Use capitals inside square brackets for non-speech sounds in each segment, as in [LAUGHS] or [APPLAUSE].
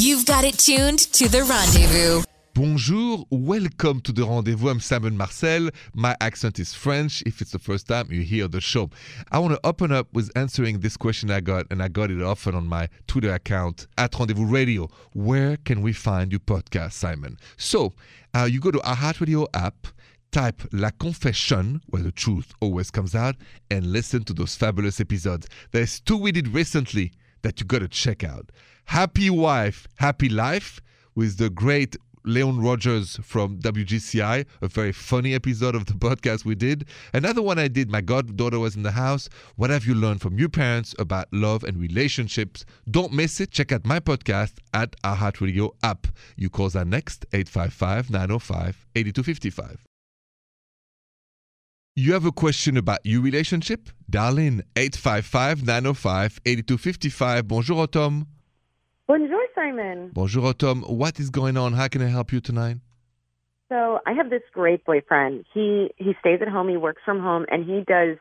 You've got it tuned to the rendezvous. Bonjour, welcome to the rendezvous. I'm Simon Marcel. My accent is French if it's the first time you hear the show. I want to open up with answering this question I got, and I got it often on my Twitter account at Rendezvous Radio. Where can we find your podcast, Simon? So uh, you go to iHeartRadio app, type La Confession, where the truth always comes out, and listen to those fabulous episodes. There's two we did recently that you got to check out. Happy Wife, Happy Life with the great Leon Rogers from WGCI, a very funny episode of the podcast we did. Another one I did, my goddaughter was in the house. What have you learned from your parents about love and relationships? Don't miss it. Check out my podcast at iHeartRadio app. You call that next, 855 905 8255. You have a question about your relationship? Dial in 855 905 8255. Bonjour, Tom. Bonjour, Simon. Bonjour, Tom. What is going on? How can I help you tonight? So I have this great boyfriend. He he stays at home. He works from home, and he does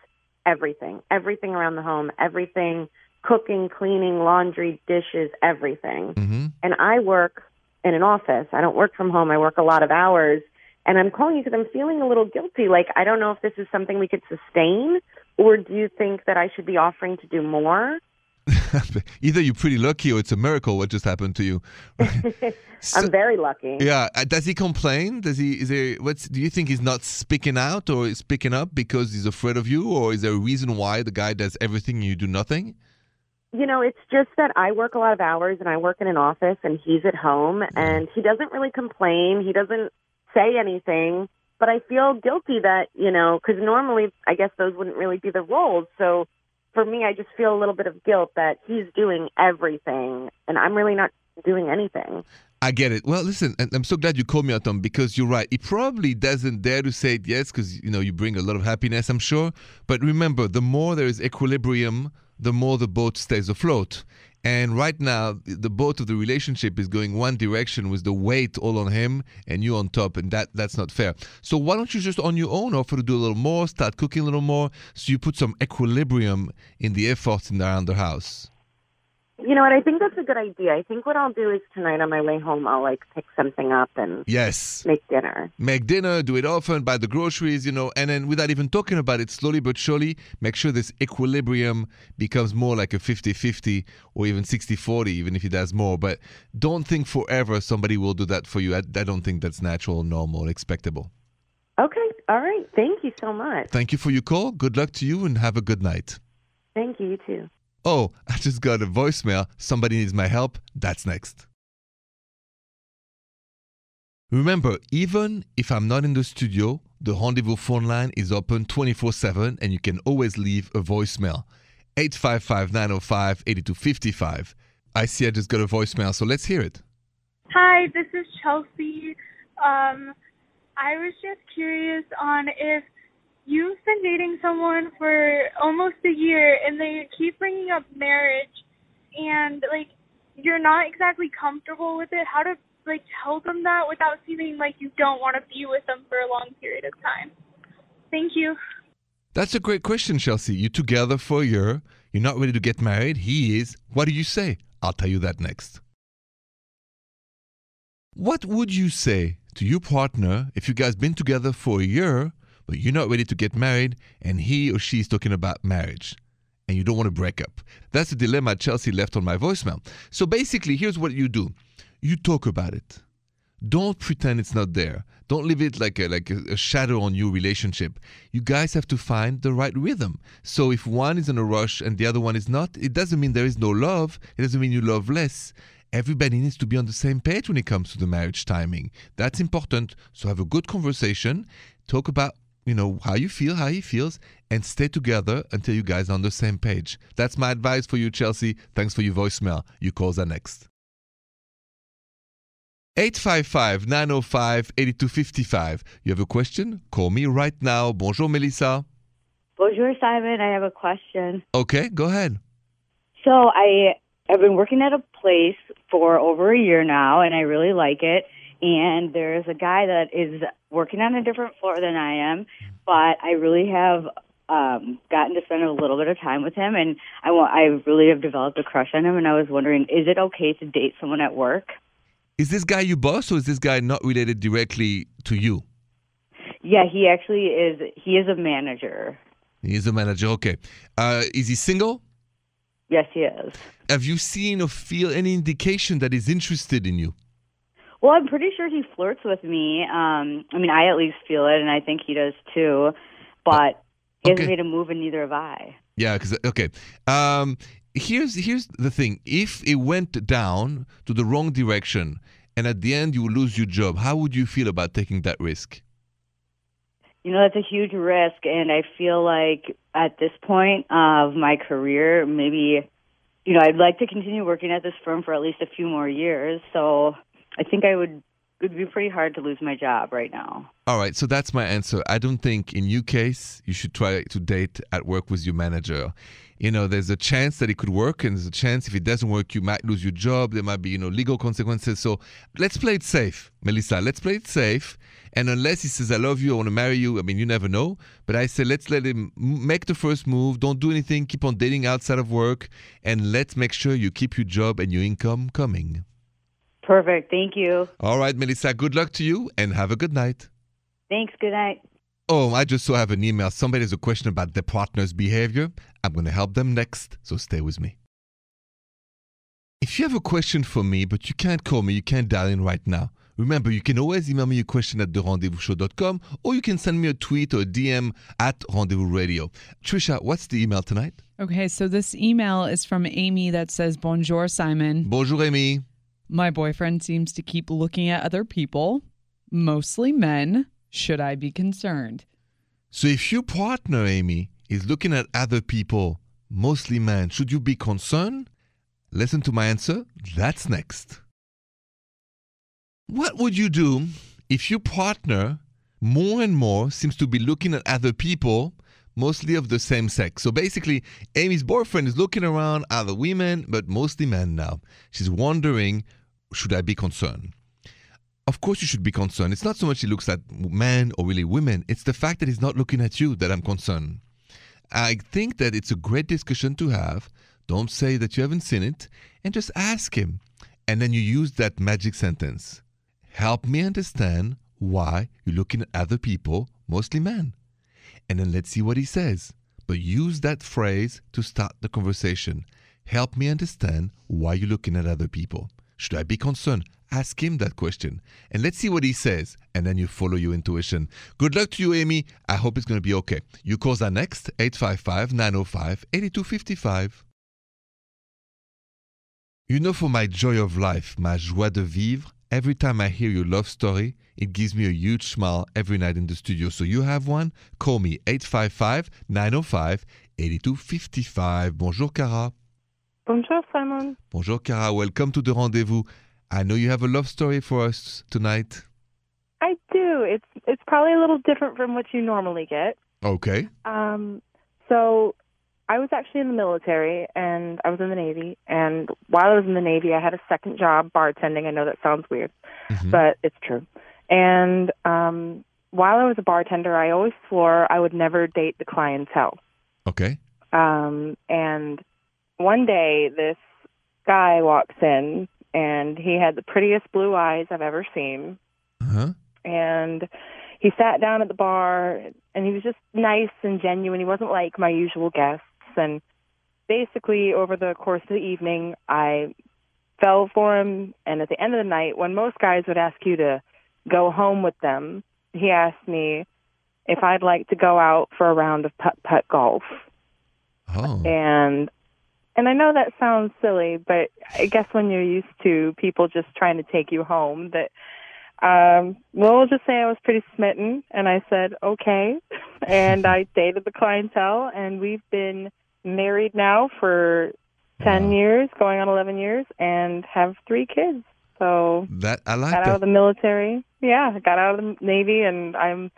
everything, everything around the home, everything, cooking, cleaning, laundry, dishes, everything. Mm-hmm. And I work in an office. I don't work from home. I work a lot of hours, and I'm calling you because I'm feeling a little guilty. Like I don't know if this is something we could sustain, or do you think that I should be offering to do more? [LAUGHS] Either you're pretty lucky or it's a miracle what just happened to you. So- [LAUGHS] I'm very lucky. yeah. uh, Does he complain? Does he? Is there? What's? Do you think he's not speaking out or speaking up because he's afraid of you, or is there a reason why the guy does everything and you do nothing? You know, it's just that I work a lot of hours and I work in an office and he's at home and he doesn't really complain. He doesn't say anything, but I feel guilty that, you know, because normally I guess those wouldn't really be the roles. So for me, I just feel a little bit of guilt that he's doing everything and I'm really not doing anything. I get it. Well, listen, I'm so glad you called me out, Tom, because you're right. He probably doesn't dare to say it yes, because you know you bring a lot of happiness, I'm sure. But remember, the more there is equilibrium, the more the boat stays afloat. And right now, the boat of the relationship is going one direction with the weight all on him and you on top, and that that's not fair. So why don't you just on your own offer to do a little more, start cooking a little more, so you put some equilibrium in the efforts in around the house. You know what? I think that's a good idea. I think what I'll do is tonight on my way home, I'll like pick something up and Yes. make dinner. make dinner, do it often, buy the groceries, you know, and then without even talking about it, slowly but surely, make sure this equilibrium becomes more like a 50 50 or even 60 40, even if he does more. But don't think forever somebody will do that for you. I, I don't think that's natural, normal, expectable. Okay. All right. Thank you so much. Thank you for your call. Good luck to you and have a good night. Thank you. You too. Oh, [LAUGHS] I just got a voicemail. Somebody needs my help. That's next. Remember, even if I'm not in the studio, the rendezvous phone line is open 24 7 and you can always leave a voicemail. 855 905 8255. I see I just got a voicemail, so let's hear it. Hi, this is Chelsea. Um, I was just curious on if you've been dating someone for almost a year and they keep bringing up marriage and like you're not exactly comfortable with it. How to like tell them that without seeming like you don't want to be with them for a long period of time. Thank you. That's a great question, Chelsea. You're together for a year. You're not ready to get married. He is. What do you say? I'll tell you that next. What would you say to your partner if you guys been together for a year, but you're not ready to get married, and he or she is talking about marriage, and you don't want to break up? That's the dilemma Chelsea left on my voicemail. So basically, here's what you do: you talk about it. Don't pretend it's not there. Don't leave it like a, like a, a shadow on your relationship. You guys have to find the right rhythm. So if one is in a rush and the other one is not, it doesn't mean there is no love. It doesn't mean you love less. Everybody needs to be on the same page when it comes to the marriage timing. That's important. So have a good conversation. Talk about you know how you feel, how he feels, and stay together until you guys are on the same page. That's my advice for you, Chelsea. Thanks for your voicemail. Your calls are next. 855 905 8255. You have a question? Call me right now. Bonjour, Melissa. Bonjour, Simon. I have a question. Okay, go ahead. So I have been working at a place for over a year now, and I really like it. And there's a guy that is working on a different floor than I am, but I really have um, gotten to spend a little bit of time with him, and I want I really have developed a crush on him, and I was wondering, is it okay to date someone at work? Is this guy your boss or is this guy not related directly to you? Yeah, he actually is. He is a manager. He's a manager. Okay. Uh, is he single? Yes, he is. Have you seen or feel any indication that he's interested in you? Well, I'm pretty sure he flirts with me. Um, I mean, I at least feel it, and I think he does too. But he hasn't Okay. made a move, and neither have I. Yeah, because okay. Um, here's here's the thing. If it went down to the wrong direction, and at the end you lose your job, how would you feel about taking that risk? You know, that's a huge risk, and I feel like at this point of my career, maybe, you know, I'd like to continue working at this firm for at least a few more years. So I think I would. It would be pretty hard to lose my job right now. All right, so that's my answer. I don't think in your case you should try to date at work with your manager. You know, there's a chance that it could work, and there's a chance if it doesn't work, you might lose your job. There might be, you know, legal consequences. So let's play it safe, Melissa. Let's play it safe. And unless he says, I love you, I want to marry you, I mean, you never know. But I say, let's let him make the first move. Don't do anything. Keep on dating outside of work. And let's make sure you keep your job and your income coming. Perfect. Thank you. All right, Melissa, good luck to you and have a good night. Thanks. Good night. Oh, I just saw have an email. Somebody has a question about their partner's behavior. I'm going to help them next, so stay with me. If you have a question for me, but you can't call me, you can't dial in right now. Remember, you can always email me your question at therendezvousshow.com or you can send me a tweet or a DM at Rendezvous Radio. Trisha, what's the email tonight? Okay, so this email is from Amy that says, Bonjour, Simon. Bonjour, Amy. My boyfriend seems to keep looking at other people, mostly men. Should I be concerned? So if your partner, Amy, is looking at other people, mostly men, should you be concerned? Listen to my answer. That's next. What would you do if your partner more and more seems to be looking at other people, mostly of the same sex? So basically, Amy's boyfriend is looking around other women, but mostly men now. She's wondering, should I be concerned? Of course, you should be concerned. It's not so much he looks at men or really women, it's the fact that he's not looking at you that I'm concerned. I think that it's a great discussion to have. Don't say that you haven't seen it and just ask him. And then you use that magic sentence Help me understand why you're looking at other people, mostly men. And then let's see what he says. But use that phrase to start the conversation. Help me understand why you're looking at other people. Should I be concerned? Ask him that question. And let's see what he says. And then you follow your intuition. Good luck to you, Amy. I hope it's going to be okay. You calls are next 855 905 8255. You know, for my joy of life, my joie de vivre, every time I hear your love story, it gives me a huge smile every night in the studio. So you have one? Call me 855 905 8255. Bonjour, Cara. Bonjour, Simon. Bonjour, Cara. Welcome to the rendezvous. I know you have a love story for us tonight. I do. It's it's probably a little different from what you normally get. Okay. Um, so I was actually in the military and I was in the Navy. And while I was in the Navy, I had a second job bartending. I know that sounds weird, Mhm. but it's true. And um, while I was a bartender, I always swore I would never date the clientele. Okay. Um, and one day, this guy walks in, and he had the prettiest blue eyes I've ever seen. Uh-huh. And he sat down at the bar, and he was just nice and genuine. He wasn't like my usual guests. And basically, over the course of the evening, I fell for him. And at the end of the night, when most guys would ask you to go home with them, he asked me if I'd like to go out for a round of putt putt golf. Oh. And and I know that sounds silly, but I guess when you're used to people just trying to take you home, that um, well, we'll just say I was pretty smitten, and I said okay, [LAUGHS] and I dated the clientele, and we've been married now for ten Wow. years, going on eleven years, and have three kids. So That I like got out of the military. Yeah, I got out of the Navy, and I'm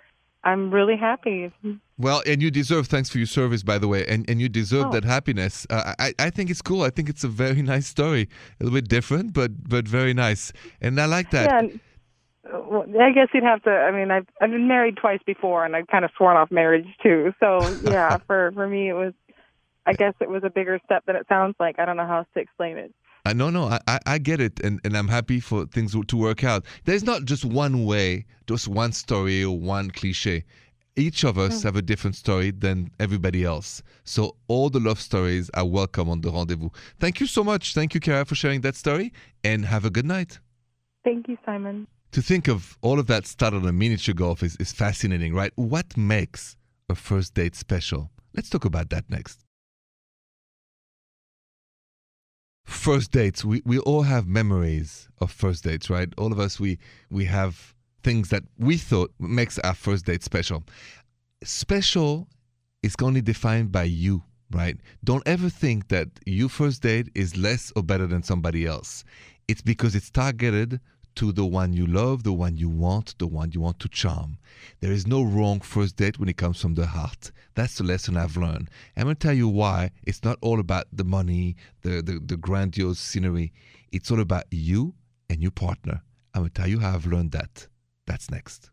I'm really happy. Well, and you deserve thanks for your service, by the way, and and you deserve Oh. that happiness. Uh, I I think it's cool. I think it's a very [LAUGHS] nice story. A little bit different, but but very nice. And I like that. Yeah, well, I guess you'd have to. I mean, I've I've been married twice before, and I've kind of sworn off marriage too. So [LAUGHS] yeah, for for me, it was. I guess it was a bigger step than it sounds like. I don't know how else to explain it. Uh, no, no, I, I, get it, and, and I'm happy for things to work out. There's not just one way, just one story or one cliche. Each of us have a different story than everybody else. So all the love stories are welcome on the rendezvous. Thank you so much. Thank you, Kara, for sharing that story, and have a good night. Thank you, Simon. To think of all of that started on a miniature golf is, is fascinating, right? What makes a first date special? Let's talk about that next. First dates, we, we all have memories of first dates, right? All of us, we, we have things that we thought makes our first date special. Special is only defined by you, right? Don't ever think that your first date is less or better than somebody else. It's because it's targeted to the one you love, the one you want, the one you want to charm. There is no wrong first date when it comes from the heart. That's the lesson I've learned. I'm going to tell you why it's not all about the money, the, the, the grandiose scenery. It's all about you and your partner. I'm going to tell you how I've learned that. That's next.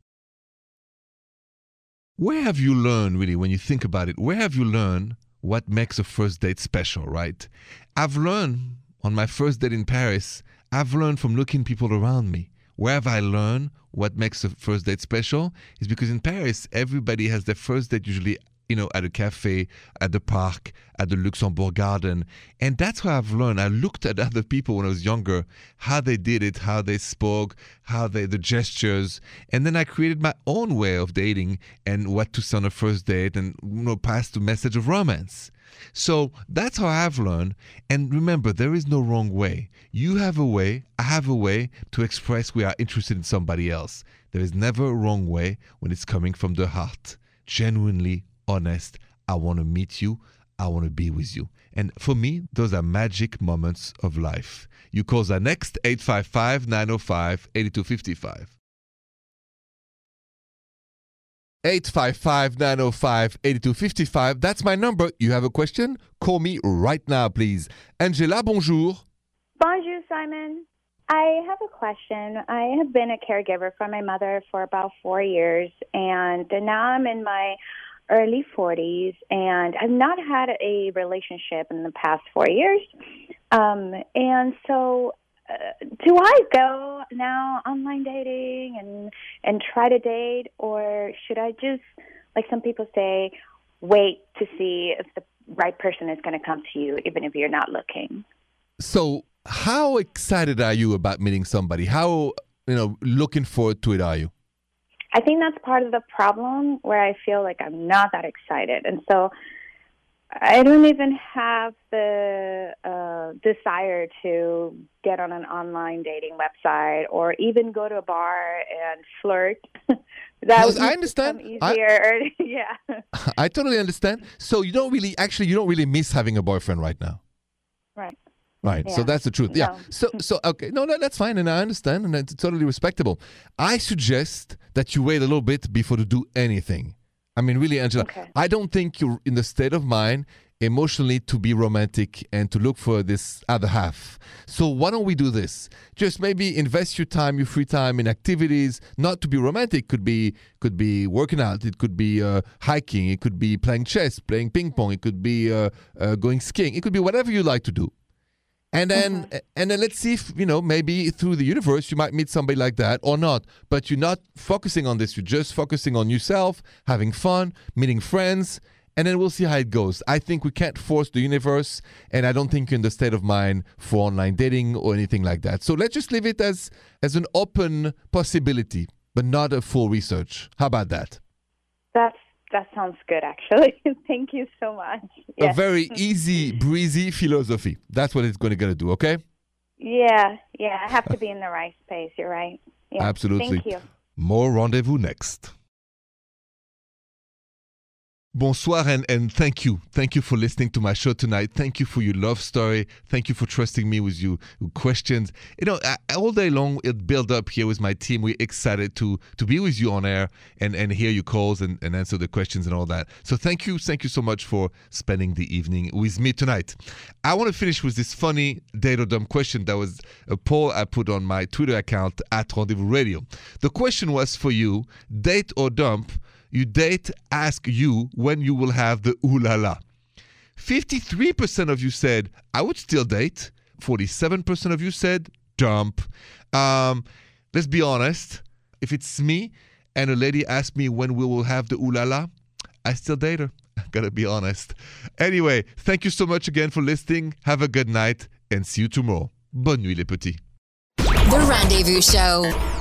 Where have you learned, really, when you think about it, where have you learned what makes a first date special, right? I've learned on my first date in Paris, I've learned from looking people around me. Where have I learned what makes a first date special? Is because in Paris, everybody has their first date usually you know, at a cafe, at the park, at the Luxembourg Garden. And that's how I've learned. I looked at other people when I was younger, how they did it, how they spoke, how they, the gestures. And then I created my own way of dating and what to say on a first date and, you know, pass the message of romance. So that's how I've learned. And remember, there is no wrong way. You have a way, I have a way to express we are interested in somebody else. There is never a wrong way when it's coming from the heart. Genuinely honest. I want to meet you. I want to be with you. And for me, those are magic moments of life. You call the next 855 905 8255. 855 905 8255. That's my number. You have a question? Call me right now, please. Angela, bonjour. Bonjour, Simon. I have a question. I have been a caregiver for my mother for about four years, and now I'm in my early 40s, and I've not had a relationship in the past four years. Um, and so, uh, do I go now online dating and and try to date, or should I just, like some people say, wait to see if the right person is going to come to you, even if you're not looking? So, how excited are you about meeting somebody? How you know looking forward to it are you? I think that's part of the problem where I feel like I'm not that excited. And so I don't even have the uh, desire to get on an online dating website or even go to a bar and flirt. [LAUGHS] that I understand. some I- Easier, [LAUGHS] yeah. [LAUGHS] I totally understand. So you don't really, actually, you don't really miss having a boyfriend right now. Right. Right. So that's the truth. Yeah. No. So so okay. No, no, that's fine, and I understand, and it's totally respectable. I suggest that you wait a little bit before to do anything. I mean, really, Angela, Okay. I don't think you're in the state of mind emotionally to be romantic and to look for this other half. So why don't we do this? Just maybe invest your time, your free time in activities, not to be romantic. Could be could be working out. It could be uh, hiking. It could be playing chess, playing ping pong. It could be uh, uh, going skiing. It could be whatever you like to do. And then and then let's see if you know maybe through the universe you might meet somebody like that or not. But you're not focusing on this. You're just focusing on yourself, having fun, meeting friends, and then we'll see how it goes. I think we can't force the universe, and I don't think you're in the state of mind for online dating or anything like that. So let's just leave it as as an open possibility, but not a full research. How about that? That's that sounds good, actually. [LAUGHS] Thank you so much. A very [LAUGHS] easy, breezy philosophy. That's what it's going to, going to do. Okay. Yeah, yeah. I have to be in the right space. You're right. Yeah. Absolutely. Thank you. More rendezvous next. Bonsoir and, and thank you. Thank you for listening to my show tonight. Thank you for your love story. Thank you for trusting me with your, your questions. You know, I, all day long it built up here with my team. We're excited to to be with you on air and, and hear your calls and, and answer the questions and all that. So thank you. Thank you so much for spending the evening with me tonight. I want to finish with this funny date or dumb question that was a poll I put on my Twitter account at Rendezvous Radio. The question was for you, date or dump you date ask you when you will have the ooh la la. 53% of you said, I would still date. 47% of you said, dump. Um, let's be honest. If it's me and a lady asks me when we will have the ooh la la, I still date her. [LAUGHS] I Gotta be honest. Anyway, thank you so much again for listening. Have a good night and see you tomorrow. Bonne nuit, les petits. The Rendezvous Show.